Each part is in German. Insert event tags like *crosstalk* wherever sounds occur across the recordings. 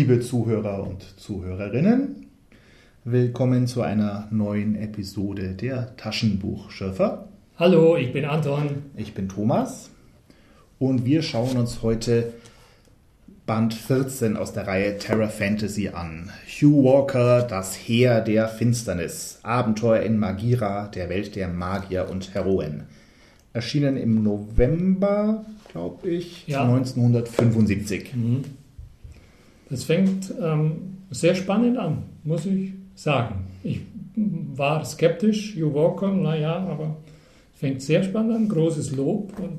Liebe Zuhörer und Zuhörerinnen, willkommen zu einer neuen Episode der Taschenbuchschürfer. Hallo, ich bin Anton. Ich bin Thomas und wir schauen uns heute Band 14 aus der Reihe Terra Fantasy an. Hugh Walker, das Heer der Finsternis. Abenteuer in Magira, der Welt der Magier und Heroen. Erschienen im November, glaube ich, Ja. 1975. Mhm. Das fängt ähm, sehr spannend an, muss ich sagen. Ich war skeptisch, Hugh Walker, naja, aber fängt sehr spannend an, großes Lob und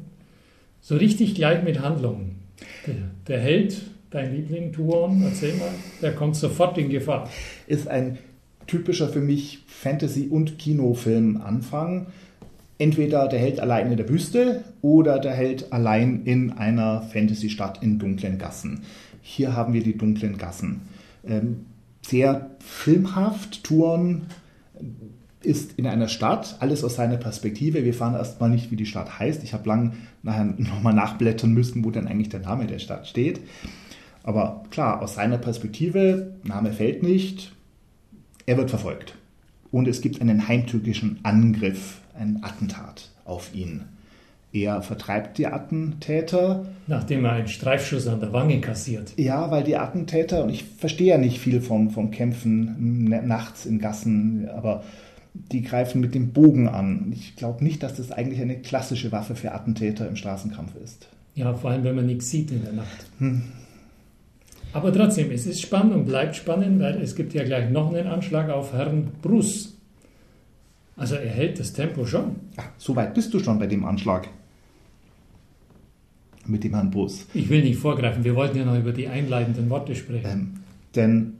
so richtig gleich mit Handlungen. Der, der Held, dein Liebling, Tuon, erzähl mal, der kommt sofort in Gefahr. Ist ein typischer für mich Fantasy- und Kinofilm-Anfang. Entweder der Held allein in der Wüste oder der Held allein in einer Fantasy-Stadt in dunklen Gassen. Hier haben wir die dunklen Gassen. Ähm, sehr filmhaft. Tuon ist in einer Stadt, alles aus seiner Perspektive. Wir fahren erstmal nicht, wie die Stadt heißt. Ich habe lang nachher *laughs* nochmal nachblättern müssen, wo denn eigentlich der Name der Stadt steht. Aber klar, aus seiner Perspektive, Name fällt nicht, er wird verfolgt. Und es gibt einen heimtückischen Angriff, ein Attentat auf ihn. Er vertreibt die Attentäter, Nachdem er einen Streifschuss an der Wange kassiert. ja, weil die Attentäter, und ich verstehe ja nicht viel vom, vom Kämpfen nachts in Gassen, aber die greifen mit dem Bogen an. Ich glaube nicht, dass das eigentlich eine klassische Waffe für Attentäter im Straßenkampf ist. Ja, vor allem, wenn man nichts sieht in der Nacht. Aber trotzdem, es ist spannend und bleibt spannend, weil es gibt ja gleich noch einen Anschlag auf Herrn Bruce. Also er hält das Tempo schon. Ach, so weit bist du schon bei dem Anschlag. Mit dem Herrn Bus. Ich will nicht vorgreifen, wir wollten ja noch über die einleitenden Worte sprechen. Ähm, denn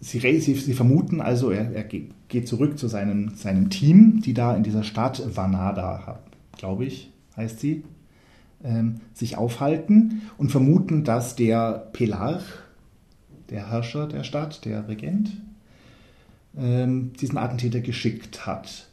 sie, sie, sie vermuten also, er, er ge- geht zurück zu seinem, seinem Team, die da in dieser Stadt Vanada, glaube ich, heißt sie, ähm, sich aufhalten und vermuten, dass der Pelarch, der Herrscher der Stadt, der Regent, ähm, diesen Attentäter geschickt hat,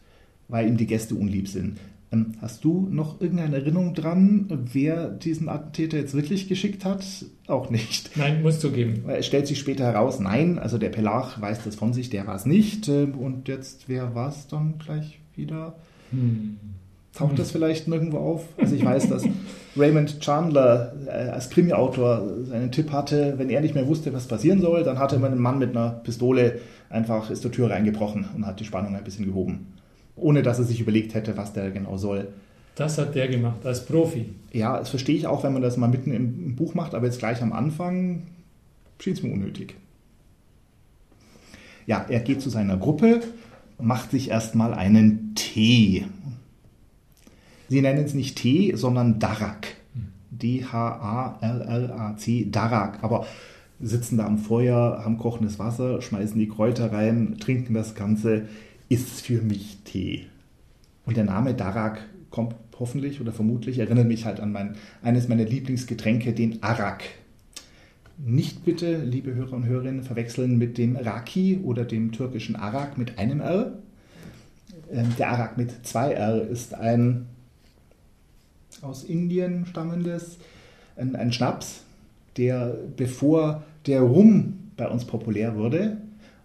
weil ihm die Gäste unlieb sind. Ähm, hast du noch irgendeine Erinnerung dran, wer diesen Attentäter jetzt wirklich geschickt hat? Auch nicht. Nein, musst du geben. Weil Es stellt sich später heraus, nein, also der Pelarch weiß das von sich, der war es nicht. ähm, Und jetzt, wer war es dann gleich wieder? Hm. Taucht das vielleicht nirgendwo auf? Also ich weiß, dass Raymond Chandler äh, als Krimi-Autor seinen Tipp hatte, wenn er nicht mehr wusste, was passieren soll, dann hatte man einen Mann mit einer Pistole einfach ist zur Tür reingebrochen und hat die Spannung ein bisschen gehoben. Ohne dass er sich überlegt hätte, was der genau soll. Das hat der gemacht als Profi. Ja, das verstehe ich auch, wenn man das mal mitten im, Buch macht, aber jetzt gleich am Anfang schien es mir unnötig. Ja, er geht zu seiner Gruppe, macht sich erstmal einen Tee. Sie nennen es nicht Tee, sondern Darak. D-H-A-R-R-A-C, Darak. Aber sitzen da am Feuer, haben kochendes Wasser, schmeißen die Kräuter rein, trinken das Ganze, ist für mich Tee. Und der Name Darak kommt hoffentlich oder vermutlich, erinnert mich halt an mein, eines meiner Lieblingsgetränke, den Arak. Nicht bitte, liebe Hörer und Hörerinnen, verwechseln mit dem Raki oder dem türkischen Arak mit einem R. Ähm, Der Arak mit zwei R ist ein aus Indien stammendes, ein, ein Schnaps, der bevor der Rum bei uns populär wurde,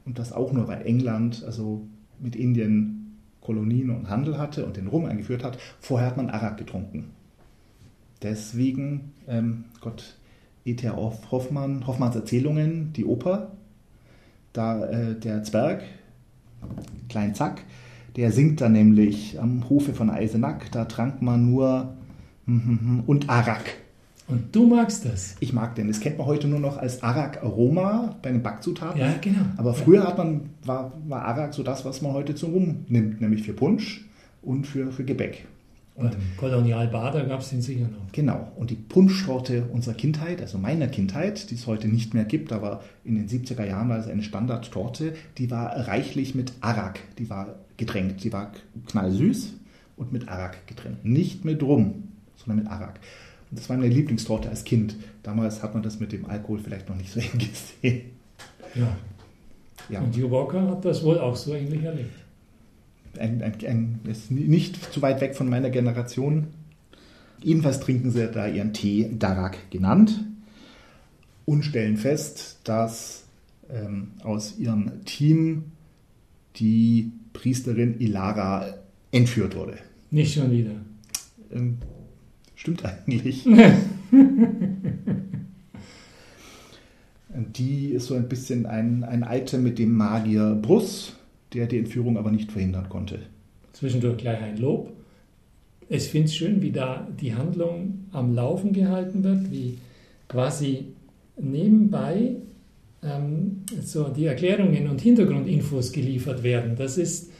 und das auch nur, weil England also mit Indien Kolonien und Handel hatte und den Rum eingeführt hat, vorher hat man Arak getrunken. Deswegen, ähm, Gott, E.T.A. Hoff- Hoffmann, Hoffmanns Erzählungen, die Oper, da äh, der Zwerg, Klein Zack, der singt dann nämlich am Hofe von Eisenach, da trank man nur und Arak. Und du magst das. Ich mag den. Das kennt man heute nur noch als Arak-Aroma bei den Backzutaten. Ja, genau. Aber früher hat man, war, war Arak so das, was man heute zum Rum nimmt, nämlich für Punsch und für, für Gebäck. Und Beim Kolonial Bader gab es den sicher noch. Genau. Und die Punschtorte unserer Kindheit, also meiner Kindheit, die es heute nicht mehr gibt, aber in den 70er Jahren war es eine Standardtorte, die war reichlich mit Arak, die war getränkt. Die war knallsüß und mit Arak getränkt. Nicht mit Rum, sondern mit Arak. Das war meine Lieblingstorte als Kind. Damals hat man das mit dem Alkohol vielleicht noch nicht so *laughs* eng gesehen. Ja. Ja. Und Hugh Walker hat das wohl auch so ähnlich erlebt. ein, ein, ein, ist nicht zu weit weg von meiner Generation. Jedenfalls trinken sie da ihren Tee Darak genannt. und stellen fest, dass ähm, aus ihrem Team die Priesterin Ilara entführt wurde. Nicht schon wieder. Ähm, stimmt eigentlich. *laughs* die ist so ein bisschen ein, ein Item mit dem Magier Bruss, der die Entführung aber nicht verhindern konnte. Zwischendurch gleich ein Lob. Ich finde es schön, wie da die Handlung am Laufen gehalten wird, wie quasi nebenbei ähm, so die Erklärungen und Hintergrundinfos geliefert werden. Das ist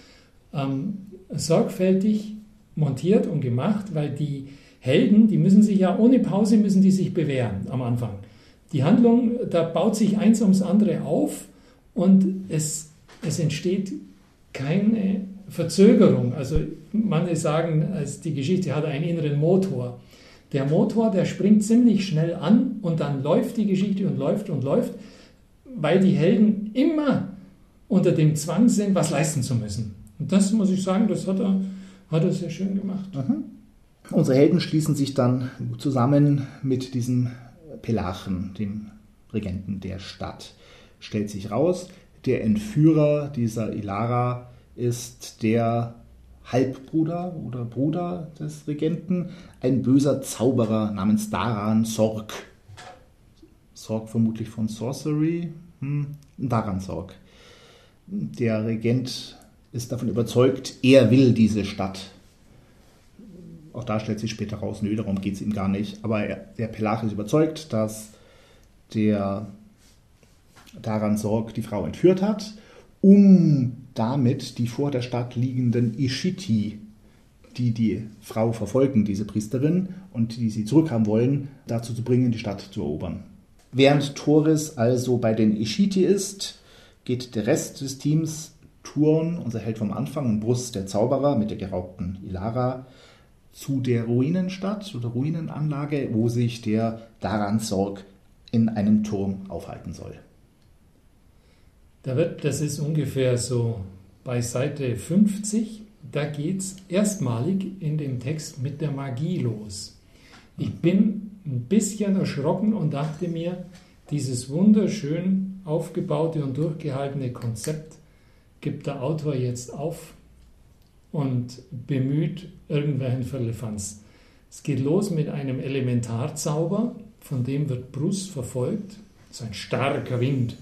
ähm, sorgfältig montiert und gemacht, weil die Helden, die müssen sich ja ohne Pause müssen die sich bewähren am Anfang. Die Handlung, da baut sich eins ums andere auf und es, es entsteht keine Verzögerung. Also manche sagen, die Geschichte hat einen inneren Motor. Der Motor, der springt ziemlich schnell an und dann läuft die Geschichte und läuft und läuft, weil die Helden immer unter dem Zwang sind, was leisten zu müssen. Und das muss ich sagen, das hat er, hat er sehr schön gemacht. Mhm. Unsere Helden schließen sich dann zusammen mit diesem Pelachen, dem Regenten der Stadt. Stellt sich raus, der Entführer dieser Ilara ist der Halbbruder oder Bruder des Regenten, ein böser Zauberer namens Daran Sorg. Sorg vermutlich von Sorcery. Hm, Daran Sorg. Der Regent ist davon überzeugt, er will diese Stadt. Auch da stellt sich später raus, nö, darum geht es ihm gar nicht. Aber er, der Pelach ist überzeugt, dass der Daran Sorg die Frau entführt hat, um damit die vor der Stadt liegenden Ishiti, die die Frau verfolgen, diese Priesterin, und die sie zurückhaben wollen, dazu zu bringen, die Stadt zu erobern. Während Toris also bei den Ishiti ist, geht der Rest des Teams, Turn, unser Held vom Anfang, und Brus, der Zauberer mit der geraubten Ilara, zu der Ruinenstadt oder Ruinenanlage, wo sich der Daran Sorg in einem Turm aufhalten soll. Da wird, das ist ungefähr so bei Seite 50, da geht es erstmalig in dem Text mit der Magie los. Ich bin ein bisschen erschrocken und dachte mir, dieses wunderschön aufgebaute und durchgehaltene Konzept gibt der Autor jetzt auf und bemüht irgendwelchen Firlefanz. Es geht los mit einem Elementarzauber, von dem wird Bruce verfolgt. Das ist ein starker Wind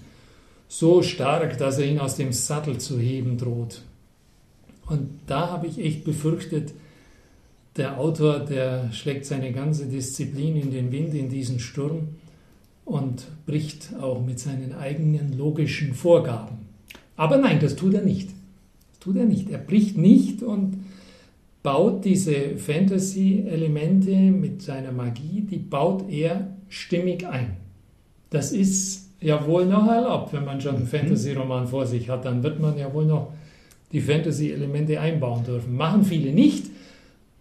so stark, dass er ihn aus dem Sattel zu heben droht. Und da habe ich echt befürchtet, der Autor, der schlägt seine ganze Disziplin in den Wind, in diesen Sturm und bricht auch mit seinen eigenen logischen Vorgaben. Aber nein, das tut er nicht. Tut er nicht. Er bricht nicht und baut diese Fantasy-Elemente mit seiner Magie, die baut er stimmig ein. Das ist ja wohl noch erlaubt, wenn man schon einen mhm. Fantasy-Roman vor sich hat, dann wird man ja wohl noch die Fantasy-Elemente einbauen dürfen. Machen viele nicht,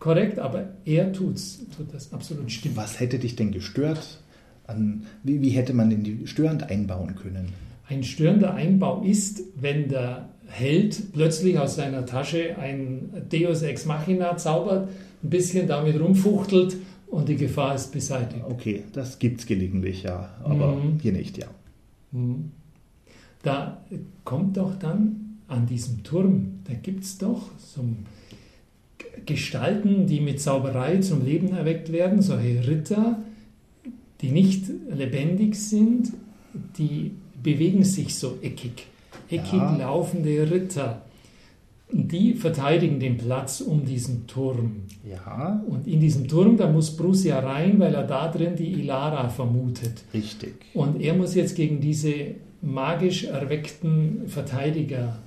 korrekt, aber er tut's, tut das absolut stimmt. Was hätte dich denn gestört? An, wie, wie hätte man die störend einbauen können? Ein störender Einbau ist, wenn der Held plötzlich aus seiner Tasche ein Deus Ex Machina zaubert, ein bisschen damit rumfuchtelt und die Gefahr ist beseitigt. Okay, das gibt es gelegentlich, ja, aber mhm. hier nicht, ja. Hm. Da kommt doch dann an diesem Turm, da gibt es doch so Gestalten, die mit Zauberei zum Leben erweckt werden, solche Ritter, die nicht lebendig sind, die bewegen sich so eckig. Eckig ja. laufende Ritter. Die verteidigen den Platz um diesen Turm. Ja. Und in diesem Turm, da muss Bruce ja rein, weil er da drin die Ilara vermutet. Richtig. Und er muss jetzt gegen diese magisch erweckten Verteidiger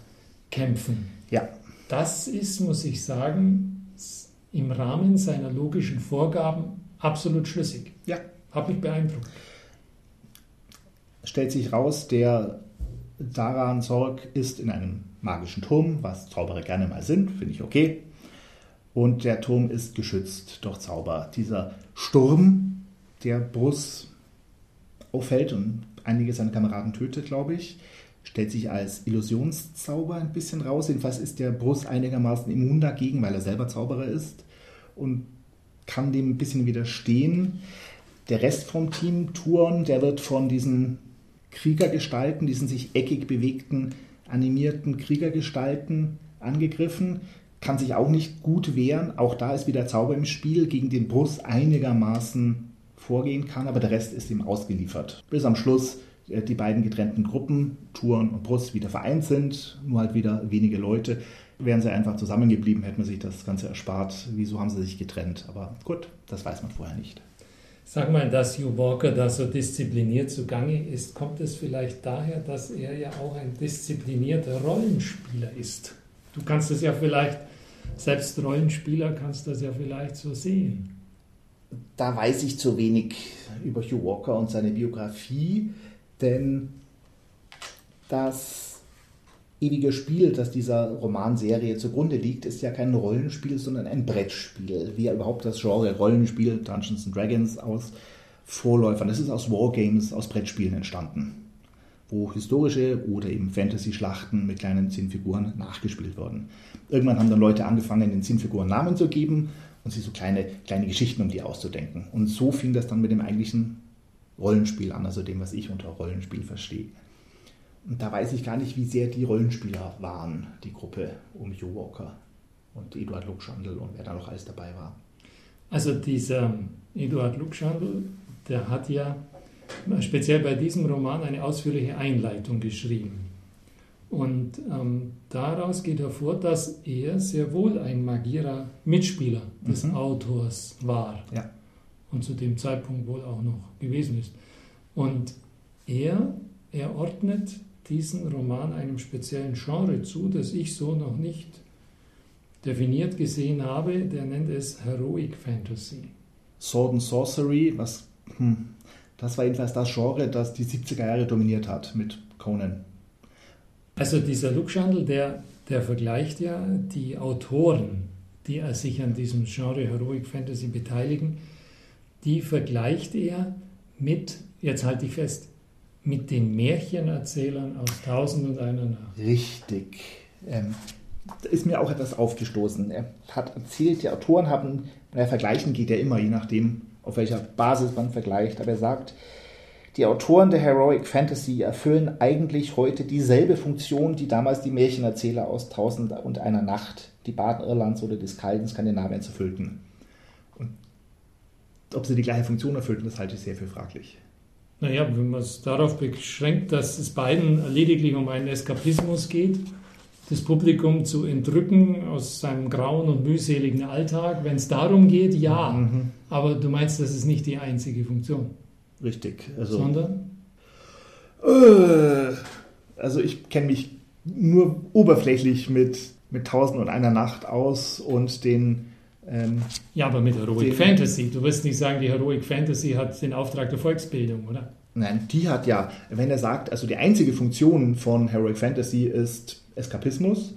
kämpfen. Ja. Das ist, muss ich sagen, im Rahmen seiner logischen Vorgaben absolut schlüssig. Ja. Hat mich beeindruckt. Stellt sich raus, der Daran Sorg ist in einem magischen Turm, was Zauberer gerne mal sind, finde ich okay. Und der Turm ist geschützt durch Zauber. Dieser Sturm, der Brus auffällt und einige seiner Kameraden tötet, glaube ich, stellt sich als Illusionszauber ein bisschen raus. Jedenfalls ist der Brus einigermaßen immun dagegen, weil er selber Zauberer ist und kann dem ein bisschen widerstehen. Der Rest vom Team Touren, der wird von diesen Kriegergestalten, diesen sich eckig bewegten, animierten Kriegergestalten angegriffen, kann sich auch nicht gut wehren. Auch da ist wieder Zauber im Spiel, gegen den Brust einigermaßen vorgehen kann, aber der Rest ist ihm ausgeliefert. Bis am Schluss äh, die beiden getrennten Gruppen, Touren und Brust, wieder vereint sind, nur halt wieder wenige Leute. Wären sie einfach zusammengeblieben, hätte man sich das Ganze erspart. Wieso haben sie sich getrennt? Aber gut, das weiß man vorher nicht. Sag mal, dass Hugh Walker da so diszipliniert zugange ist, kommt es vielleicht daher, dass er ja auch ein disziplinierter Rollenspieler ist? Du kannst es ja vielleicht, selbst Rollenspieler kannst das ja vielleicht so sehen. Da weiß ich zu wenig über Hugh Walker und seine Biografie, denn das ewige Spiel, das dieser Romanserie zugrunde liegt, ist ja kein Rollenspiel, sondern ein Brettspiel. Wie ja überhaupt das Genre Rollenspiel Dungeons Dragons aus Vorläufern. Das ist aus Wargames, aus Brettspielen entstanden, wo historische oder eben Fantasy-Schlachten mit kleinen Zinnfiguren nachgespielt wurden. Irgendwann haben dann Leute angefangen, den Zinnfiguren Namen zu geben und sich so kleine, kleine Geschichten um die auszudenken. Und so fing das dann mit dem eigentlichen Rollenspiel an, also dem, was ich unter Rollenspiel verstehe. Und da weiß ich gar nicht, wie sehr die Rollenspieler waren, die Gruppe um Joe Walker und Eduard Luxandl und wer da noch alles dabei war. Also dieser Eduard Luxandl, der hat ja speziell bei diesem Roman eine ausführliche Einleitung geschrieben. Und ähm, daraus geht hervor, dass er sehr wohl ein Magierer Mitspieler des mhm. Autors war. Ja. Und zu dem Zeitpunkt wohl auch noch gewesen ist. Und er, er ordnet diesen Roman einem speziellen Genre zu, das ich so noch nicht definiert gesehen habe. Der nennt es Heroic Fantasy. Sword and Sorcery, was, hm, das war jedenfalls das Genre, das die 70er Jahre dominiert hat mit Conan. Also dieser Luxandl, der, der vergleicht ja die Autoren, die sich an diesem Genre Heroic Fantasy beteiligen, die vergleicht er mit, jetzt halte ich fest, mit den Märchenerzählern aus Tausend und einer Nacht. Richtig. Ähm, da ist mir auch etwas aufgestoßen. Er hat erzählt, die Autoren haben, naja, vergleichen geht ja immer, je nachdem, auf welcher Basis man vergleicht, aber er sagt, die Autoren der Heroic Fantasy erfüllen eigentlich heute dieselbe Funktion, die damals die Märchenerzähler aus Tausend und einer Nacht, die Baden Irlands oder des kalten Skandinaviens erfüllten. Und ob sie die gleiche Funktion erfüllten, das halte ich sehr für fraglich. Naja, wenn man es darauf beschränkt, dass es beiden lediglich um einen Eskapismus geht, das Publikum zu entrücken aus seinem grauen und mühseligen Alltag, wenn es darum geht, ja. Mhm. Aber du meinst, das ist nicht die einzige Funktion. Richtig. Also, Sondern? Äh, also ich kenne mich nur oberflächlich mit, mit Tausend und einer Nacht aus und den ähm, ja, aber mit Heroic Fantasy. Du wirst nicht sagen, die Heroic Fantasy hat den Auftrag der Volksbildung, oder? Nein, die hat ja, wenn er sagt, also die einzige Funktion von Heroic Fantasy ist Eskapismus.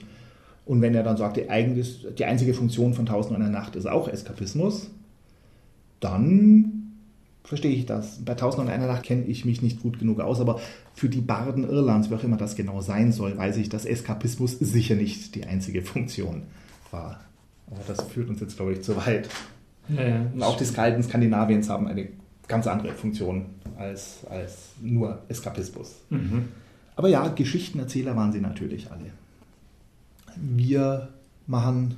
Und wenn er dann sagt, die, die einzige Funktion von Tausend und einer Nacht ist auch Eskapismus, dann verstehe ich das. Bei Tausend und einer Nacht kenne ich mich nicht gut genug aus, aber für die Barden Irlands, wie auch immer das genau sein soll, weiß ich, dass Eskapismus sicher nicht die einzige Funktion war. Aber das führt uns jetzt, glaube ich, zu weit. Ja, ja. Und auch die Skalden Skandinaviens haben eine ganz andere Funktion als, als nur Eskapismus. Mhm. Aber ja, Geschichtenerzähler waren sie natürlich alle. Wir machen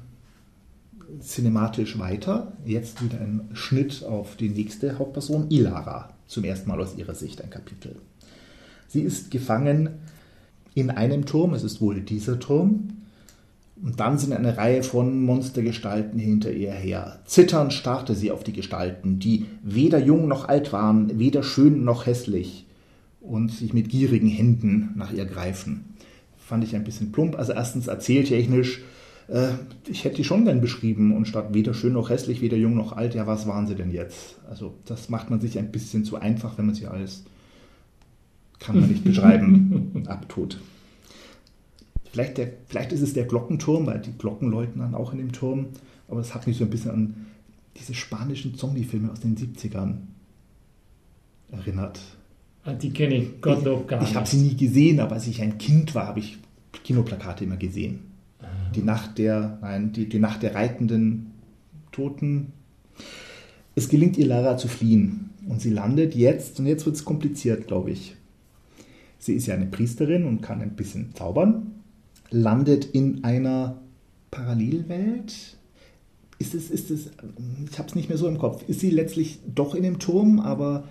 cinematisch weiter. Jetzt wieder ein Schnitt auf die nächste Hauptperson, Ilara. Zum ersten Mal aus ihrer Sicht ein Kapitel. Sie ist gefangen in einem Turm, es ist wohl dieser Turm, und dann sind eine Reihe von Monstergestalten hinter ihr her. Zitternd starrte sie auf die Gestalten, die weder jung noch alt waren, weder schön noch hässlich und sich mit gierigen Händen nach ihr greifen. Fand ich ein bisschen plump. Also erstens erzähltechnisch, äh, ich hätte die schon gern beschrieben und statt weder schön noch hässlich, weder jung noch alt, ja, was waren sie denn jetzt? Also das macht man sich ein bisschen zu einfach, wenn man sie alles kann man nicht beschreiben, *laughs* abtut. Vielleicht, der, vielleicht ist es der Glockenturm, weil die Glocken läuten dann auch in dem Turm. Aber es hat mich so ein bisschen an diese spanischen Zombie-Filme aus den 70ern erinnert. Ah, die kenne ich Gottlob gar ich, nicht. Ich habe sie nie gesehen, aber als ich ein Kind war, habe ich Kinoplakate immer gesehen. Ah. Die Nacht der, nein, die, die Nacht der reitenden Toten. Es gelingt ihr Lara zu fliehen. Und sie landet jetzt, und jetzt wird es kompliziert, glaube ich. Sie ist ja eine Priesterin und kann ein bisschen zaubern, landet in einer Parallelwelt. Ist es, ist es, ich habe es nicht mehr so im Kopf. Ist sie letztlich doch in dem Turm, aber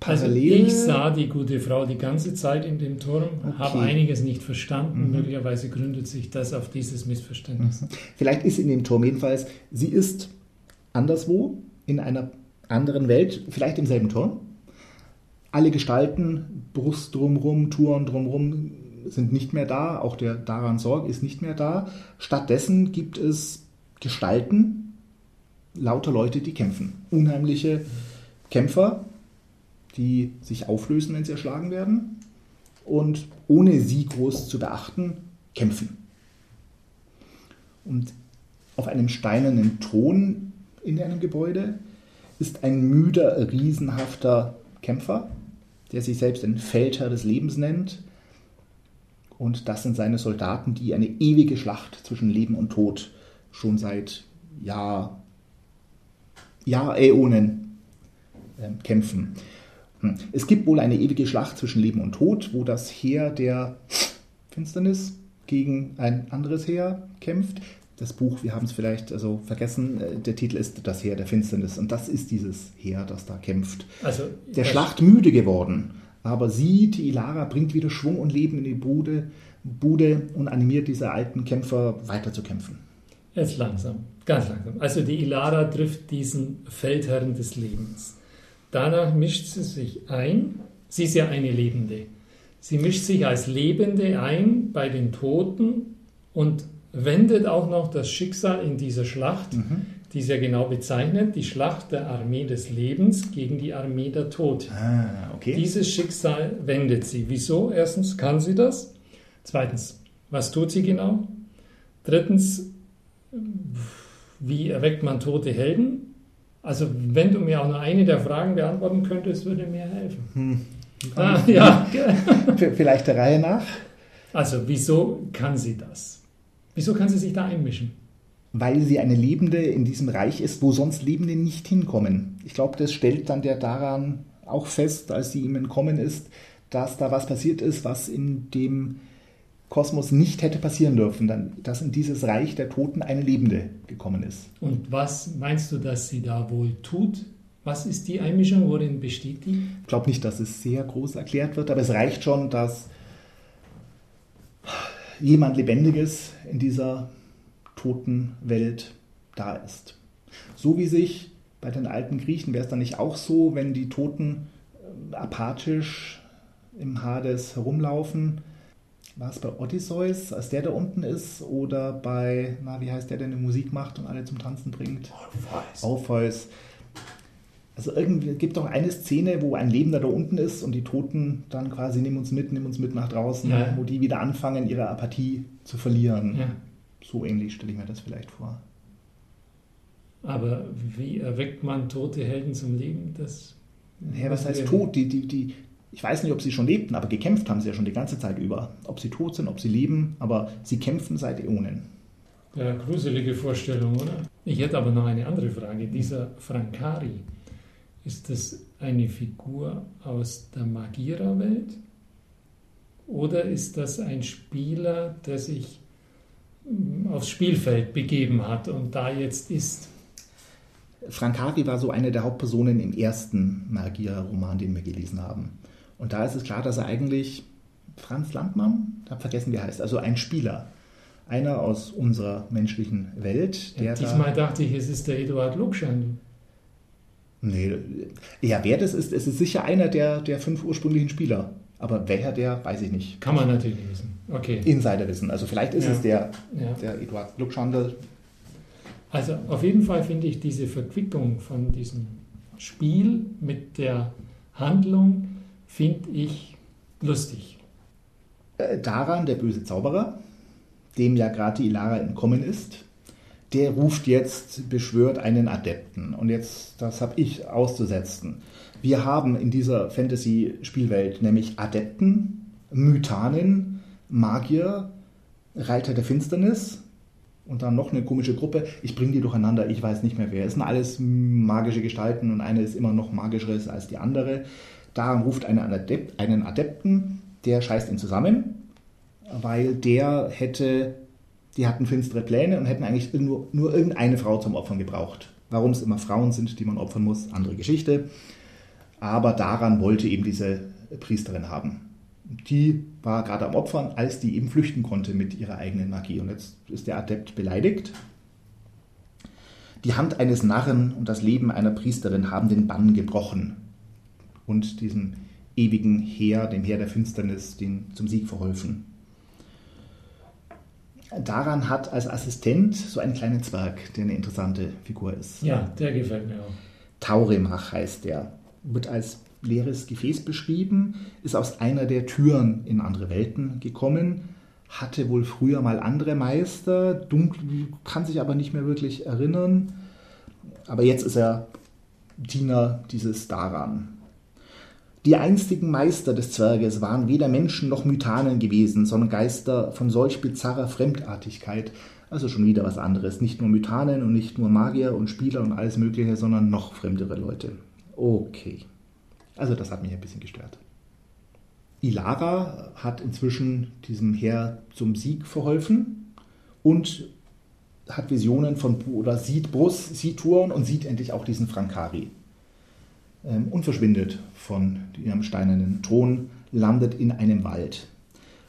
parallel? Also ich sah die gute Frau die ganze Zeit in dem Turm, okay. habe einiges nicht verstanden. Mhm. Möglicherweise gründet sich das auf dieses Missverständnis. Mhm. Vielleicht ist sie in dem Turm jedenfalls. Sie ist anderswo, in einer anderen Welt, vielleicht im selben Turm. Alle Gestalten, Brust drumrum, Touren drumrum sind nicht mehr da. Auch der Daran Sorg ist nicht mehr da. Stattdessen gibt es Gestalten, lauter Leute, die kämpfen. Unheimliche Kämpfer, die sich auflösen, wenn sie erschlagen werden und ohne sie groß zu beachten, kämpfen. Und auf einem steinernen Thron in einem Gebäude ist ein müder, riesenhafter Kämpfer, der sich selbst ein Feldherr des Lebens nennt. Und das sind seine Soldaten, die eine ewige Schlacht zwischen Leben und Tod schon seit Jahr, Jahr Äonen äh, kämpfen. Hm. Es gibt wohl eine ewige Schlacht zwischen Leben und Tod, wo das Heer der Finsternis gegen ein anderes Heer kämpft. Das Buch, wir haben es vielleicht also vergessen, äh, der Titel ist Das Heer der Finsternis und das ist dieses Heer, das da kämpft. Also, der Schlacht müde geworden, aber sie, die Ilara, bringt wieder Schwung und Leben in die Bude, Bude und animiert diese alten Kämpfer weiter zu kämpfen. Jetzt langsam, ganz langsam. Also die Ilara trifft diesen Feldherrn des Lebens. Danach mischt sie sich ein. Sie ist ja eine Lebende. Sie mischt sich als Lebende ein bei den Toten und wendet auch noch das Schicksal in dieser Schlacht, mhm. Die ist ja genau bezeichnet, die Schlacht der Armee des Lebens gegen die Armee der Toten. Ah, okay. Dieses Schicksal wendet sie. Wieso? Erstens, kann sie das? Zweitens, was tut sie genau? Drittens, wie erweckt man tote Helden? Also wenn du mir auch nur eine der Fragen beantworten könntest, würde mir helfen. Hm. Ah, ja. *laughs* Vielleicht der Reihe nach. Also wieso kann sie das? Wieso kann sie sich da einmischen? Weil sie eine Lebende in diesem Reich ist, wo sonst Lebende nicht hinkommen. Ich glaube, das stellt dann der daran auch fest, als sie ihm entkommen ist, dass da was passiert ist, was in dem Kosmos nicht hätte passieren dürfen, dann, dass in dieses Reich der Toten eine Lebende gekommen ist. Und was meinst du, dass sie da wohl tut? Was ist die Einmischung? Worin besteht die? Ich glaube nicht, dass es sehr groß erklärt wird, aber es reicht schon, dass jemand Lebendiges in dieser toten Welt da ist. So wie sich bei den alten Griechen wäre es dann nicht auch so, wenn die Toten äh, apathisch im Hades herumlaufen, war es bei Odysseus, als der da unten ist, oder bei, na, wie heißt der, der eine Musik macht und alle zum Tanzen bringt? Orpheus. Orpheus. Also irgendwie gibt doch eine Szene, wo ein Lebender da unten ist und die Toten dann quasi nehmen uns mit, nehmen uns mit nach draußen, ja. wo die wieder anfangen, ihre Apathie zu verlieren. Ja. So ähnlich stelle ich mir das vielleicht vor. Aber wie erweckt man tote Helden zum Leben? Das ja, was heißt tot? Die, die, die, ich weiß nicht, ob sie schon lebten, aber gekämpft haben sie ja schon die ganze Zeit über. Ob sie tot sind, ob sie leben, aber sie kämpfen seit Äonen. Ja, gruselige Vorstellung, oder? Ich hätte aber noch eine andere Frage. Dieser Francari, ist das eine Figur aus der Magira-Welt? Oder ist das ein Spieler, der sich aufs Spielfeld begeben hat und da jetzt ist? Francari war so eine der Hauptpersonen im ersten Magira-Roman, den wir gelesen haben. Und da ist es klar, dass er eigentlich Franz Landmann, ich habe vergessen, wie er heißt, also ein Spieler, einer aus unserer menschlichen Welt. Der ja, diesmal da, dachte ich, es ist der Eduard Lukschan. Nee, ja, wer das ist, es ist sicher einer der, der fünf ursprünglichen Spieler. Aber welcher der, weiß ich nicht. Kann man natürlich wissen. Okay. Insider wissen. Also vielleicht ist ja. es der, ja. der Eduard Glückschandel. Also auf jeden Fall finde ich diese Verquickung von diesem Spiel mit der Handlung finde ich lustig. Äh, daran, der böse Zauberer, dem ja gerade die Ilara entkommen ist, der ruft jetzt, beschwört einen Adepten. Und jetzt, das habe ich auszusetzen. Wir haben in dieser Fantasy-Spielwelt nämlich Adepten, Mythanen, Magier, Reiter der Finsternis und dann noch eine komische Gruppe. Ich bringe die durcheinander, ich weiß nicht mehr wer. Es sind alles magische Gestalten und eine ist immer noch magischeres als die andere. Daran ruft eine Adept, einen Adepten, der scheißt ihn zusammen, weil der hätte, die hatten finstere Pläne und hätten eigentlich nur, nur irgendeine Frau zum Opfern gebraucht. Warum es immer Frauen sind, die man opfern muss, andere Geschichte. Aber daran wollte eben diese Priesterin haben die war gerade am Opfern, als die eben flüchten konnte mit ihrer eigenen Magie. Und jetzt ist der Adept beleidigt. Die Hand eines Narren und das Leben einer Priesterin haben den Bann gebrochen und diesem ewigen Heer, dem Heer der Finsternis, den zum Sieg verholfen. Daran hat als Assistent so einen kleinen Zwerg, der eine interessante Figur ist. Ja, der gefällt mir auch. Tauremach heißt der. Wird als leeres Gefäß beschrieben, ist aus einer der Türen in andere Welten gekommen, hatte wohl früher mal andere Meister, dunkel, kann sich aber nicht mehr wirklich erinnern. Aber jetzt ist er Diener dieses Daran. Die einstigen Meister des Zwerges waren weder Menschen noch Mythanen gewesen, sondern Geister von solch bizarrer Fremdartigkeit. Also schon wieder was anderes. Nicht nur Mythanen und nicht nur Magier und Spieler und alles Mögliche, sondern noch fremdere Leute. Okay. Also das hat mich ein bisschen gestört. Ilara hat inzwischen diesem Heer zum Sieg verholfen und hat Visionen von oder sieht Brus, sieht Touren und sieht endlich auch diesen Frankari. Ähm, und verschwindet von ihrem steinernen Thron, landet in einem Wald.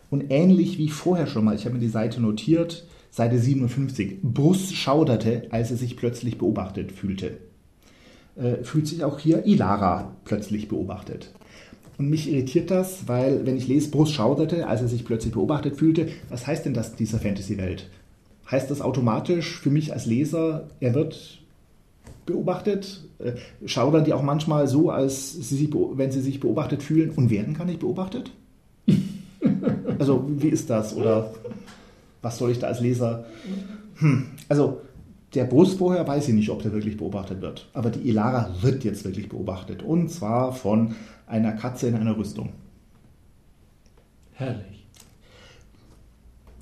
Und ähnlich wie vorher schon mal, ich habe mir die Seite notiert, Seite 57, Brus schauderte, als er sich plötzlich beobachtet fühlte äh, fühlt sich auch hier Ilara plötzlich beobachtet. Und mich irritiert das, weil wenn ich lese, Bruce schauderte, als er sich plötzlich beobachtet fühlte, was heißt denn das dieser Fantasy-Welt? Heißt das automatisch für mich als Leser, er wird beobachtet? Äh, schaudern die auch manchmal so, als sie wenn sie sich beobachtet fühlen und werden gar nicht beobachtet? also wie ist das? Oder was soll ich da als Leser? Hm. Also der Bus vorher weiß ich nicht, ob der wirklich beobachtet wird. Aber die Ilara wird jetzt wirklich beobachtet. Und zwar von einer Katze in einer Rüstung. Herrlich.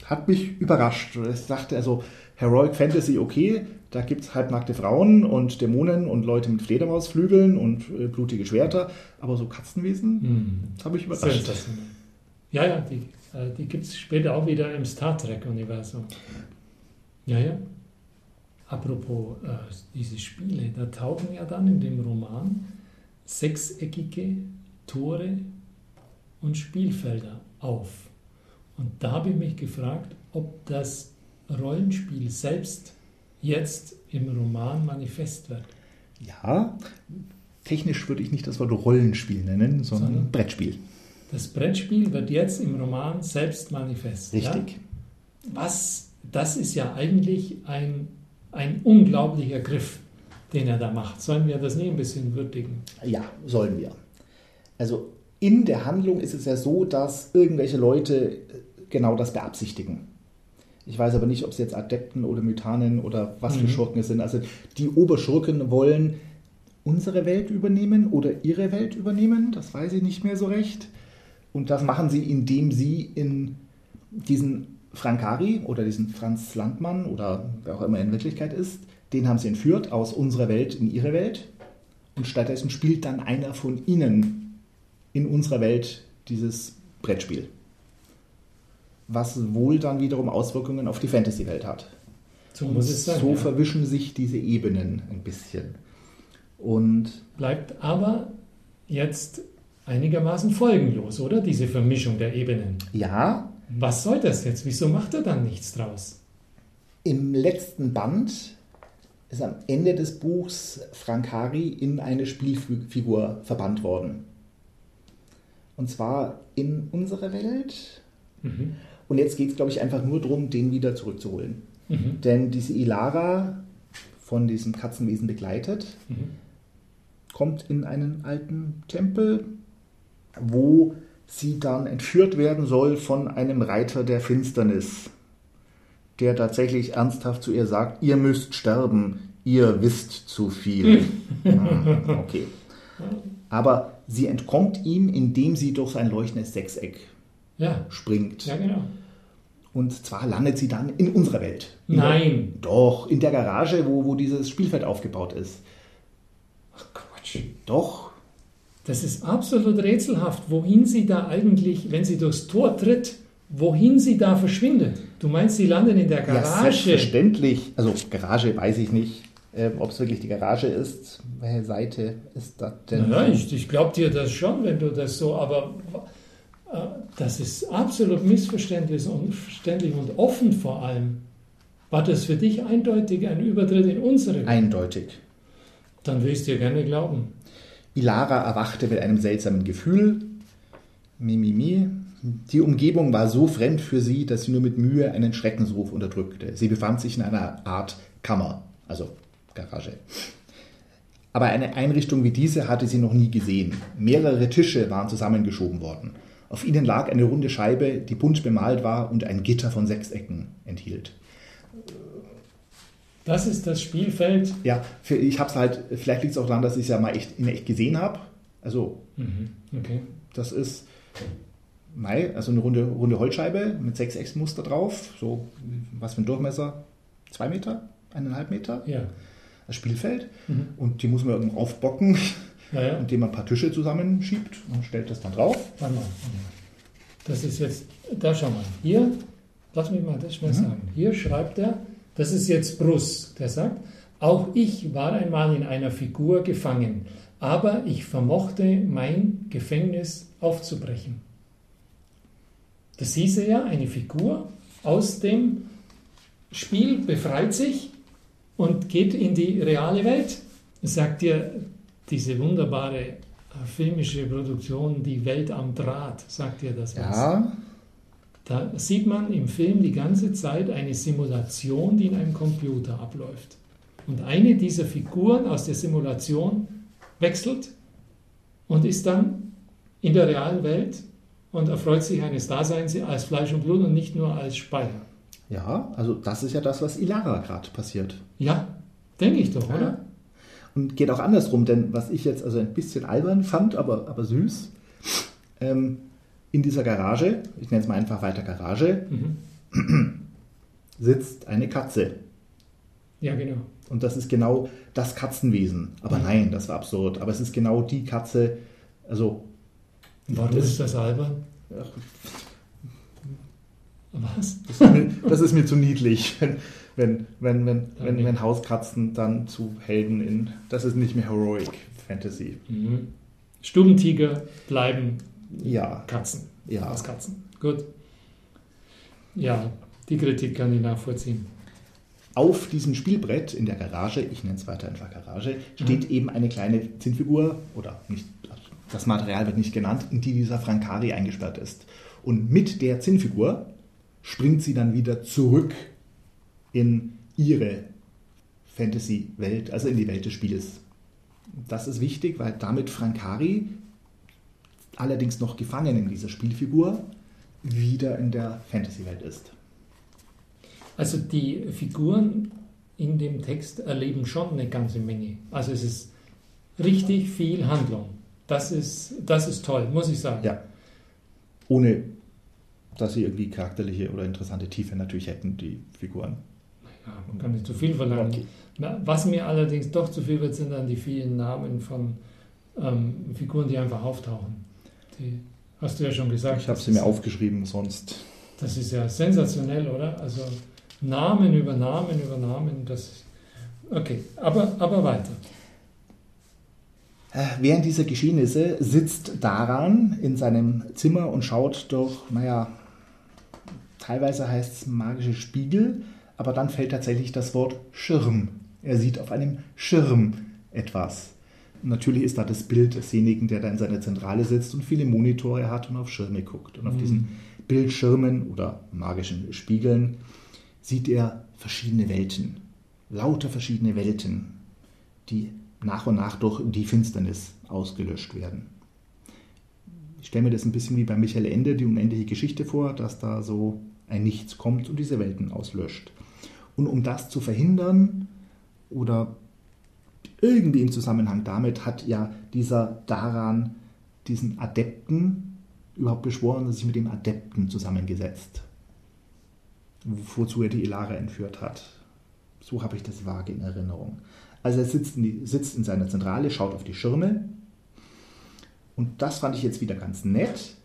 Hat mich überrascht. Ich dachte also, Heroic Fantasy, okay, da gibt es halbnackte Frauen und Dämonen und Leute mit Fledermausflügeln und äh, blutige Schwerter. Aber so Katzenwesen, hm. das habe ich überrascht. Ja, ja, die, äh, die gibt es später auch wieder im Star Trek-Universum. Ja, ja. Apropos äh, diese Spiele, da tauchen ja dann in dem Roman sechseckige Tore und Spielfelder auf. Und da habe ich mich gefragt, ob das Rollenspiel selbst jetzt im Roman manifest wird. Ja, technisch würde ich nicht das Wort Rollenspiel nennen, sondern, sondern Brettspiel. Das Brettspiel wird jetzt im Roman selbst manifest. Richtig. Ja? Was, das ist ja eigentlich ein ein unglaublicher Griff, den er da macht. Sollen wir das nicht ein bisschen würdigen? Ja, sollen wir. Also in der Handlung ist es ja so, dass irgendwelche Leute äh, genau das beabsichtigen. Ich weiß aber nicht, ob es jetzt Adepten oder Mythanen oder was mhm. für Schurken es sind. Also die Oberschurken wollen unsere Welt übernehmen oder ihre Welt übernehmen. Das weiß ich nicht mehr so recht. Und das machen sie, indem sie in diesen Frankari oder diesen Franz Landmann oder wer auch immer in Wirklichkeit ist, den haben sie entführt aus unserer Welt in ihre Welt. Und stattdessen spielt dann einer von ihnen in unserer Welt dieses Brettspiel. Was wohl dann wiederum Auswirkungen auf die Fantasy-Welt hat. So, Und sein, so ja. verwischen sich diese Ebenen ein bisschen. Und bleibt aber jetzt einigermaßen folgenlos, oder? Diese Vermischung der Ebenen. Ja, was soll das jetzt? Wieso macht er dann nichts draus? Im letzten Band ist am Ende des Buchs Frankari in eine Spielfigur verbannt worden. Und zwar in unsere Welt. Mhm. Und jetzt geht es, glaube ich, einfach nur darum, den wieder zurückzuholen. Mhm. Denn diese Ilara, von diesem Katzenwesen begleitet, mhm. kommt in einen alten Tempel, wo sie dann entführt werden soll von einem Reiter der Finsternis, der tatsächlich ernsthaft zu ihr sagt, ihr müsst sterben, ihr wisst zu viel. *laughs* Ah, okay. Aber sie entkommt ihm, indem sie durch sein leuchtendes Sechseck ja. springt. Ja, genau. Und zwar landet sie dann in unserer Welt. In Nein. Der, doch, in der Garage, wo, wo dieses Spielfeld aufgebaut ist. Ach Quatsch. Doch. Das ist absolut rätselhaft, wohin sie da eigentlich, wenn sie durchs Tor tritt, wohin sie da verschwindet. Du meinst, sie landen in der Ja, Garage? selbstverständlich. Also Garage weiß ich nicht, ähm, ob es wirklich die Garage ist. Welche Seite ist das denn? Naja, ich, ich glaube dir das schon, wenn du das so, aber äh, das ist absolut missverständlich und, und offen vor allem. War das für dich eindeutig ein Übertritt in unsere? Eindeutig. Dann will ich es dir gerne glauben. Ilara erwachte mit einem seltsamen Gefühl. Mimimi. Die Umgebung war so fremd für sie, dass sie nur mit Mühe einen Schreckensruf unterdrückte. Sie befand sich in einer Art Kammer, also Garage. Aber eine Einrichtung wie diese hatte sie noch nie gesehen. Mehrere Tische waren zusammengeschoben worden. Auf ihnen lag eine runde Scheibe, die bunt bemalt war und ein Gitter von sechs Ecken enthielt. Das ist das Spielfeld. Ja, ich habe es halt, vielleicht liegt es auch daran, dass ich es ja mal echt, in echt gesehen habe. Also Mhm. Okay. Das ist Mai, also eine runde, runde Holzscheibe mit sechs Eckmuster drauf. So, was für ein Durchmesser? Zwei Meter? Eineinhalb Meter? Ja. Das Spielfeld. Mhm. Und die muss man irgendwo aufbocken, Naja, indem man ein paar Tische zusammenschiebt und stellt das dann drauf. warte mal. Das ist jetzt, da schau mal. Hier, lass mich mal das mal sagen. Hier schreibt er, das ist jetzt Bruss, der sagt, auch ich war einmal in einer Figur gefangen, aber ich vermochte mein Gefängnis aufzubrechen. Das hieße ja, eine Figur aus dem Spiel befreit sich und geht in die reale Welt. Sagt dir diese wunderbare äh, filmische Produktion Die Welt am Draht, sagt dir das was? Ja, Da sieht man im Film die ganze Zeit eine Simulation, die in einem Computer abläuft. Und eine dieser Figuren aus der Simulation wechselt und ist dann in der realen Welt und erfreut sich eines Daseins als Fleisch und Blut und nicht nur als Speicher. ja, also das ist ja das, was Ilara gerade passiert. Ja, denke ich doch, oder? Und geht auch andersrum, denn was ich jetzt also ein bisschen albern fand, aber, aber süß, ähm, in dieser Garage, ich nenne es mal einfach weiter Garage, Mhm. sitzt eine Katze. Ja, genau. Und das ist genau das Katzenwesen. Aber nein, das war absurd. Aber es ist genau die Katze, also Warum ist das albern? Was? das ist mir, das ist mir zu niedlich, wenn, wenn, wenn, wenn, wenn, wenn Hauskatzen dann zu Helden in. Das ist nicht mehr Heroic Fantasy. Mhm. Stubentiger bleiben Ja, Katzen. ja. Als Katzen. Gut. Ja, die Kritik kann ich nachvollziehen. Auf diesem Spielbrett in der Garage, ich nenne es weiter einfach Garage, steht eben eine kleine Zinnfigur oder nicht, das Material wird nicht genannt, in die dieser Frankari eingesperrt ist. Und mit der Zinnfigur springt sie dann wieder zurück in ihre Fantasy-Welt, also in die Welt des Spiels. Das ist wichtig, weil damit Frankari, allerdings noch gefangen in dieser Spielfigur, wieder in der Fantasy-Welt ist. Also die Figuren in dem Text erleben schon eine ganze Menge. Also es ist richtig viel Handlung. Das ist, das ist toll, muss ich sagen. Ja. Ohne dass sie irgendwie charakterliche oder interessante Tiefe natürlich hätten, die Figuren. Ja, man kann nicht zu viel verlangen. Okay. Was mir allerdings doch zu viel wird, sind dann die vielen Namen von ähm, Figuren, die einfach auftauchen. Die hast du ja schon gesagt. Ich habe sie mir aufgeschrieben, sonst. Das ist ja sensationell, oder? Also Namen über Namen über Namen, das. Okay, aber, aber weiter. Äh, Während dieser Geschehnisse sitzt Daran in seinem Zimmer und schaut durch, naja, teilweise heißt es magische Spiegel, aber dann fällt tatsächlich das Wort Schirm. Er sieht auf einem Schirm etwas. Natürlich ist da das Bild desjenigen, der da in seiner Zentrale sitzt und viele Monitore hat und auf Schirme guckt. Und auf Mhm. diesen Bildschirmen oder magischen Spiegeln sieht er verschiedene Welten. Lauter verschiedene Welten, die nach und nach durch die Finsternis ausgelöscht werden. Ich stelle mir das ein bisschen wie bei Michael Ende, die unendliche Geschichte vor, dass da so ein Nichts kommt und diese Welten auslöscht. Und um das zu verhindern oder irgendwie im Zusammenhang damit hat ja dieser Daran diesen Adepten überhaupt beschworen, dass sich mit dem Adepten zusammengesetzt. wozu er die Elara entführt hat. So habe ich das vage in Erinnerung. Also er sitzt in, die, sitzt in seiner Zentrale, schaut auf die Schirme. Und das fand ich jetzt wieder ganz nett.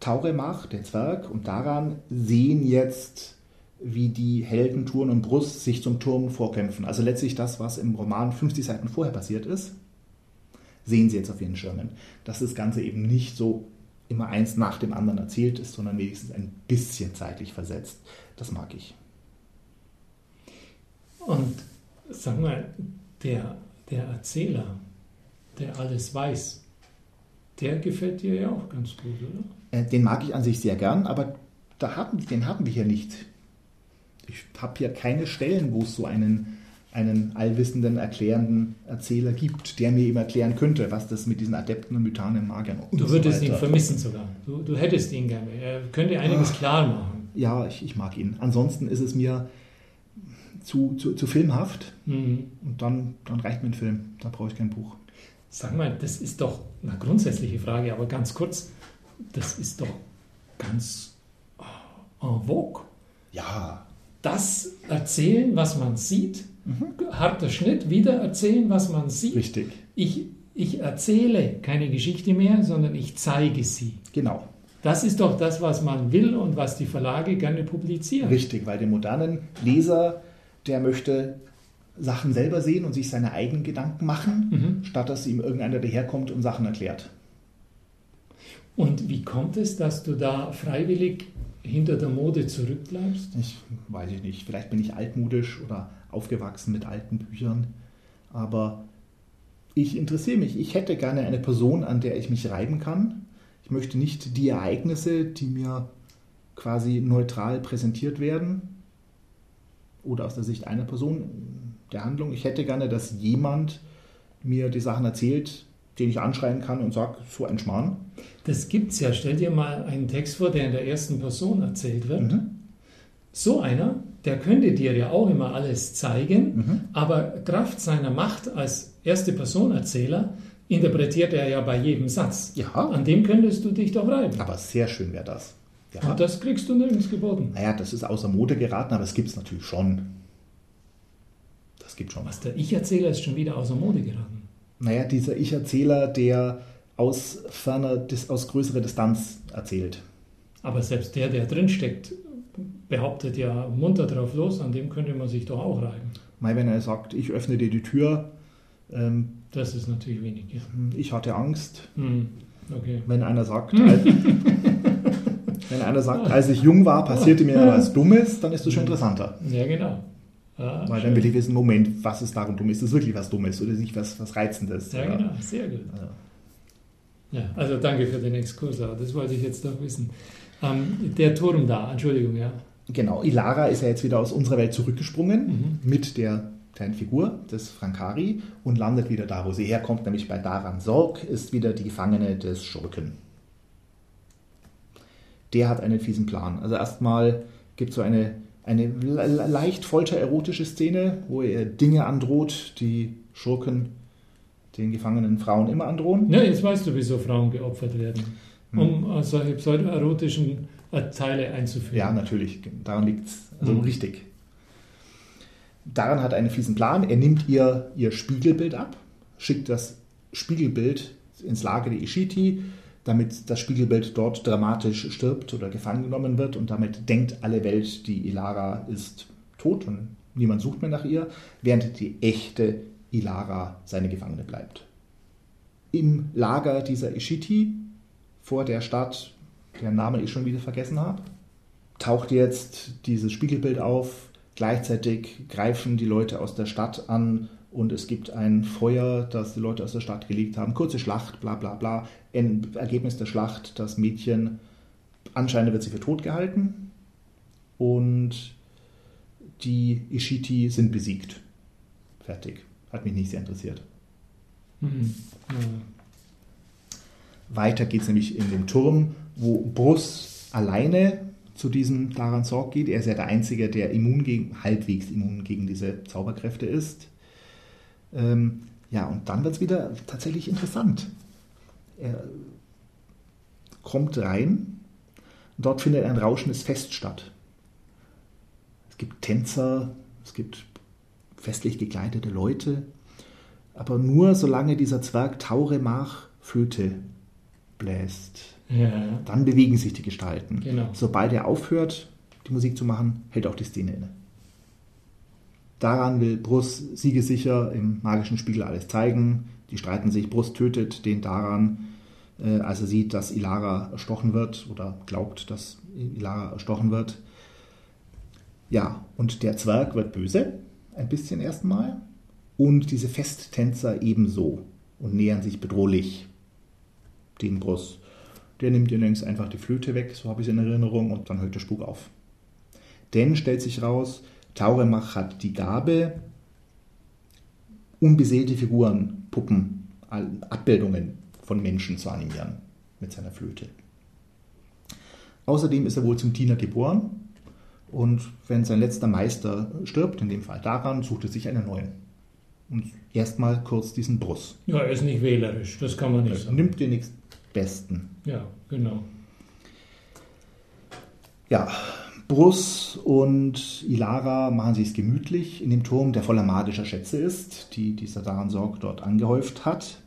Tauremach, der Zwerg, und Daran sehen jetzt, wie die Helden Turn und Brust sich zum Turm vorkämpfen. Also letztlich das, was im Roman 50 Seiten vorher passiert ist, sehen sie jetzt auf ihren Schirmen. Dass das Ganze eben nicht so immer eins nach dem anderen erzählt ist, sondern wenigstens ein bisschen zeitlich versetzt. Das mag ich. Und sag mal, der, der Erzähler, der alles weiß, der gefällt dir ja auch ganz gut, oder? Äh, den mag ich an sich sehr gern, aber da haben, den haben wir hier nicht. Ich habe hier keine Stellen, wo es so einen, einen allwissenden, erklärenden Erzähler gibt, der mir eben erklären könnte, was das mit diesen Adepten und Mythanen Magiern und Du würdest so ihn vermissen sogar. Du, du hättest ihn gerne. Er könnte einiges Ach, klar machen. Ja, ich, ich mag ihn. Ansonsten ist es mir zu, zu, zu filmhaft. Mhm. Und dann, dann reicht mir ein Film. Da brauche ich kein Buch. Sag mal, das ist doch eine grundsätzliche Frage, aber ganz kurz, das ist doch ganz en vogue. Ja. Das erzählen, was man sieht, mhm. harter Schnitt, wieder erzählen, was man sieht. Richtig. Ich, ich erzähle keine Geschichte mehr, sondern ich zeige sie. Genau. Das ist doch das, was man will und was die Verlage gerne publizieren. Richtig, weil der modernen Leser der möchte Sachen selber sehen und sich seine eigenen Gedanken machen, mhm. statt dass ihm irgendeiner daherkommt und Sachen erklärt. Und wie kommt es, dass du da freiwillig hinter der Mode zurückbleibst? Ich weiß ich nicht. Vielleicht bin ich altmodisch oder aufgewachsen mit alten Büchern. Aber ich interessiere mich. Ich hätte gerne eine Person, an der ich mich reiben kann. Ich möchte nicht die Ereignisse, die mir quasi neutral präsentiert werden, oder aus der Sicht einer Person der Handlung. Ich hätte gerne, dass jemand mir die Sachen erzählt, den ich anschreien kann und sage, so ein Schmarrn. Das gibt es ja. Stell dir mal einen Text vor, der in der ersten Person erzählt wird. Mhm. So einer, der könnte dir ja auch immer alles zeigen, mhm. aber Kraft seiner Macht als erste Person Erzähler interpretiert er ja bei jedem Satz. Ja. An dem könntest du dich doch reiben. Aber sehr schön wäre das. Ja. Und das kriegst du nirgends geboten. Naja, das ist außer Mode geraten, aber es gibt es natürlich schon. Das gibt schon. Was der Ich-Erzähler ist schon wieder außer Mode geraten. Naja, dieser Ich-Erzähler, der aus ferner, aus größerer Distanz erzählt. Aber selbst der, der drinsteckt, behauptet ja munter drauf los, an dem könnte man sich doch auch reiben. Mal, wenn er sagt, ich öffne dir die Tür. Ähm, das ist natürlich wenig, ja. Ich hatte Angst. Hm, okay. Wenn einer sagt, *laughs* Wenn einer sagt, als ich jung war, passierte mir was Dummes, dann ist das schon interessanter. Ja, genau. Ah, Weil schön. dann will ich wissen, Moment, was ist darum dumm? Ist das wirklich was Dummes oder nicht was, was Reizendes? Ja, oder? genau, sehr gut. Also. Ja, also danke für den Exkurs, das wollte ich jetzt doch wissen. Ähm, der Turm da, Entschuldigung, ja. Genau, Ilara ist ja jetzt wieder aus unserer Welt zurückgesprungen mhm. mit der kleinen Figur des Frankari und landet wieder da, wo sie herkommt, nämlich bei Daran Sorg, ist wieder die Gefangene des Schurken der hat einen fiesen Plan. Also erstmal gibt es so eine, eine leicht foltererotische Szene, wo er Dinge androht, die Schurken den gefangenen Frauen immer androhen. Ja, jetzt weißt du, wieso Frauen geopfert werden, hm. um solche pseudoerotischen Teile einzuführen. Ja, natürlich. Daran liegt es. Also mhm. richtig. Daran hat er einen fiesen Plan. Er nimmt ihr ihr Spiegelbild ab, schickt das Spiegelbild ins Lager der Ishiti, damit das Spiegelbild dort dramatisch stirbt oder gefangen genommen wird und damit denkt alle Welt, die Ilara ist tot und niemand sucht mehr nach ihr, während die echte Ilara seine Gefangene bleibt. Im Lager dieser Ishiti vor der Stadt, deren Namen ich schon wieder vergessen habe, taucht jetzt dieses Spiegelbild auf. Gleichzeitig greifen die Leute aus der Stadt an und es gibt ein Feuer, das die Leute aus der Stadt gelegt haben. Kurze Schlacht, bla bla bla. Ergebnis der Schlacht, das Mädchen, anscheinend wird sie für tot gehalten und die Ishiti sind besiegt. Fertig. Hat mich nicht sehr interessiert. Mhm. Ja. Weiter geht es nämlich in den Turm, wo Brus alleine zu diesem Daran Sorg geht. Er ist ja der Einzige, der immun gegen, halbwegs immun gegen diese Zauberkräfte ist. Ähm, ja, und dann wird es wieder tatsächlich interessant. Er kommt rein, dort findet ein rauschendes Fest statt. es gibt Tänzer, es gibt festlich gekleidete Leute, aber nur solange dieser Zwerg Tauremach Flöte bläst. Ja. Dann bewegen sich die Gestalten. Genau. Sobald er aufhört, die Musik zu machen, hält auch die Szene inne. Daran will Brus siegesicher im magischen Spiegel alles zeigen. Die streiten sich, Brus tötet den daran, äh, als er sieht, dass Ilara erstochen wird oder glaubt, dass Ilara erstochen wird. Ja, und der Zwerg wird böse, ein bisschen erstmal, und diese Festtänzer ebenso und nähern sich bedrohlich dem Brus. Der nimmt ihr längst einfach die Flöte weg, so habe ich es in Erinnerung, und dann hört der Spuk auf. Denn stellt sich raus, Tauremach hat die Gabe, unbeseelte Figuren, Puppen, Abbildungen von Menschen zu animieren mit seiner Flöte. Außerdem ist er wohl zum Diener geboren und wenn sein letzter Meister stirbt, in dem Fall daran, sucht er sich einen neuen. Und erstmal kurz diesen Brus. Ja, er ist nicht wählerisch, das kann man nicht er sagen. Nimmt den nächsten Besten. Ja, genau. Ja, Brus und Ilara machen sich es gemütlich in dem Turm, der voller magischer Schätze ist, die dieser daran sorgt, dort angehäuft hat.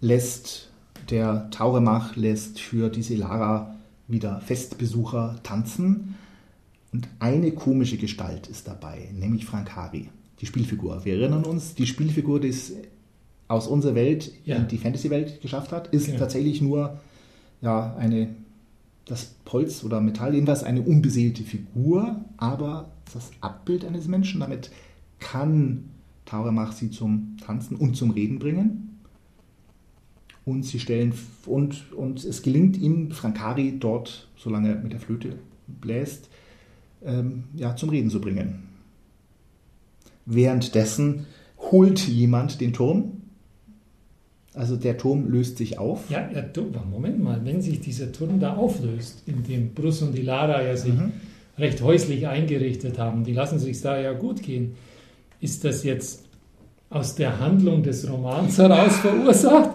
Lässt der Tauremach lässt für diese Ilara wieder Festbesucher tanzen. Und eine komische Gestalt ist dabei, nämlich Frankari, die Spielfigur. Wir erinnern uns, die Spielfigur, die es aus unserer Welt ja. in die Fantasy-Welt geschafft hat, ist genau. tatsächlich nur ja, eine das Holz oder Metall, jedenfalls eine unbeseelte Figur, aber das Abbild eines Menschen. Damit kann Tauremach sie zum Tanzen und zum Reden bringen. Und sie stellen und, und es gelingt ihm, Frankari dort, solange er mit der Flöte bläst, ähm, ja, zum Reden zu bringen. Währenddessen holt jemand den Turm also der Turm löst sich auf. Ja, ja Moment mal, wenn sich dieser Turm da auflöst, in dem Brus und die Lara ja sich mhm. recht häuslich eingerichtet haben, die lassen sich da ja gut gehen, ist das jetzt aus der Handlung des Romans heraus *laughs* verursacht?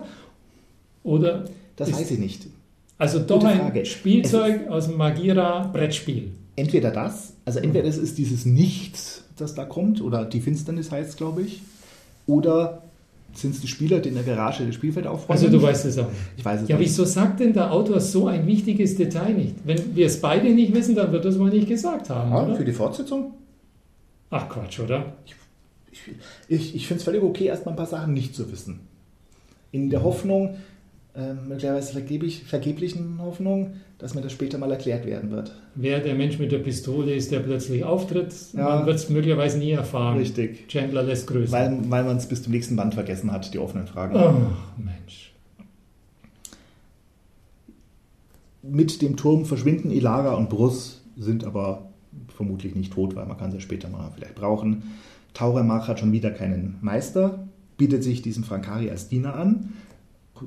Oder das ist, weiß ich nicht. Also doch Gute ein Frage. Spielzeug aus dem Magira-Brettspiel. Entweder das, also entweder es ist dieses Nichts, das da kommt, oder die Finsternis heißt es, glaube ich, oder sind es die Spieler, die in der Garage das Spielfeld aufräumen? Also du weißt es auch. Ich weiß es Ja, nicht. wieso sagt denn der Autor so ein wichtiges Detail nicht? Wenn wir es beide nicht wissen, dann wird das wohl nicht gesagt haben, ja, oder? Für die Fortsetzung? Ach Quatsch, oder? Ich, ich, ich finde es völlig okay, erstmal ein paar Sachen nicht zu wissen. In der Hoffnung, äh, möglicherweise vergeblich, vergeblichen Hoffnung, dass mir das später mal erklärt werden wird. Wer der Mensch mit der Pistole ist, der plötzlich auftritt, ja, man wird es möglicherweise nie erfahren. Richtig. Chandler lässt grüßen. Weil, weil man es bis zum nächsten Band vergessen hat, die offenen Fragen. Ach, Mensch. Mit dem Turm verschwinden Ilara und Brus, sind aber vermutlich nicht tot, weil man kann sie später mal vielleicht brauchen. Tauremach hat schon wieder keinen Meister, bietet sich diesem Frankari als Diener an.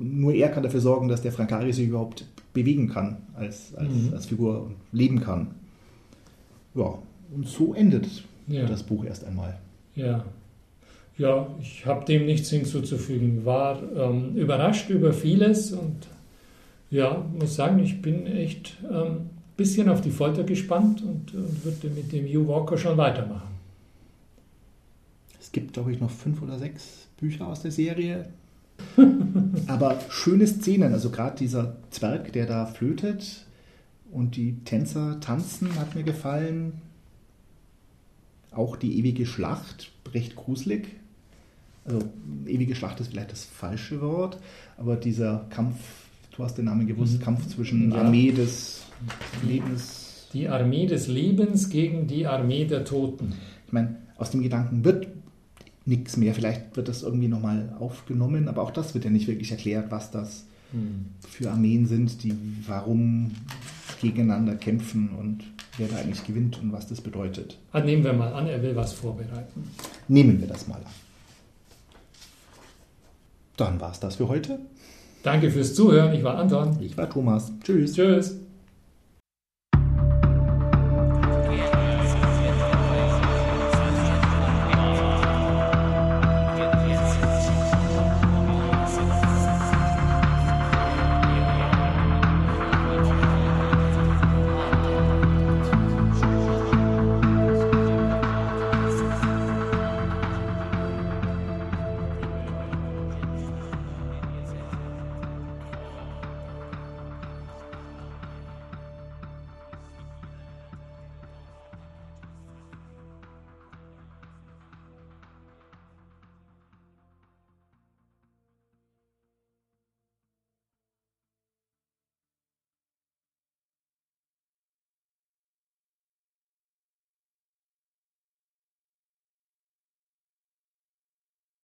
Nur er kann dafür sorgen, dass der Frankari sich überhaupt bewegen kann als, als, mhm. als Figur und leben kann. Ja, und so endet ja. das Buch erst einmal. Ja. Ja, ich habe dem nichts hinzuzufügen. War ähm, überrascht über vieles und ja, muss sagen, ich bin echt ein ähm, bisschen auf die Folter gespannt und, und würde mit dem Hugh Walker schon weitermachen. Es gibt, glaube ich, noch fünf oder sechs Bücher aus der Serie. *laughs* Aber schöne Szenen, also gerade dieser Zwerg, der da flötet und die Tänzer tanzen, hat mir gefallen. Auch die ewige Schlacht, recht gruselig. Also ewige Schlacht ist vielleicht das falsche Wort, aber dieser Kampf, du hast den Namen gewusst, mhm. Kampf zwischen ja. Armee des Lebens. Die Armee des Lebens gegen die Armee der Toten. Ich meine, aus dem Gedanken wird nichts mehr. Vielleicht wird das irgendwie nochmal aufgenommen, aber auch das wird ja nicht wirklich erklärt, was das hm. für Armeen sind, die warum gegeneinander kämpfen und wer da eigentlich gewinnt und was das bedeutet. Ah, nehmen wir mal an, er will was vorbereiten. Nehmen wir das mal an. Dann war es das für heute. Danke fürs Zuhören. Ich war Anton. Ich war Thomas. Tschüss. Tschüss.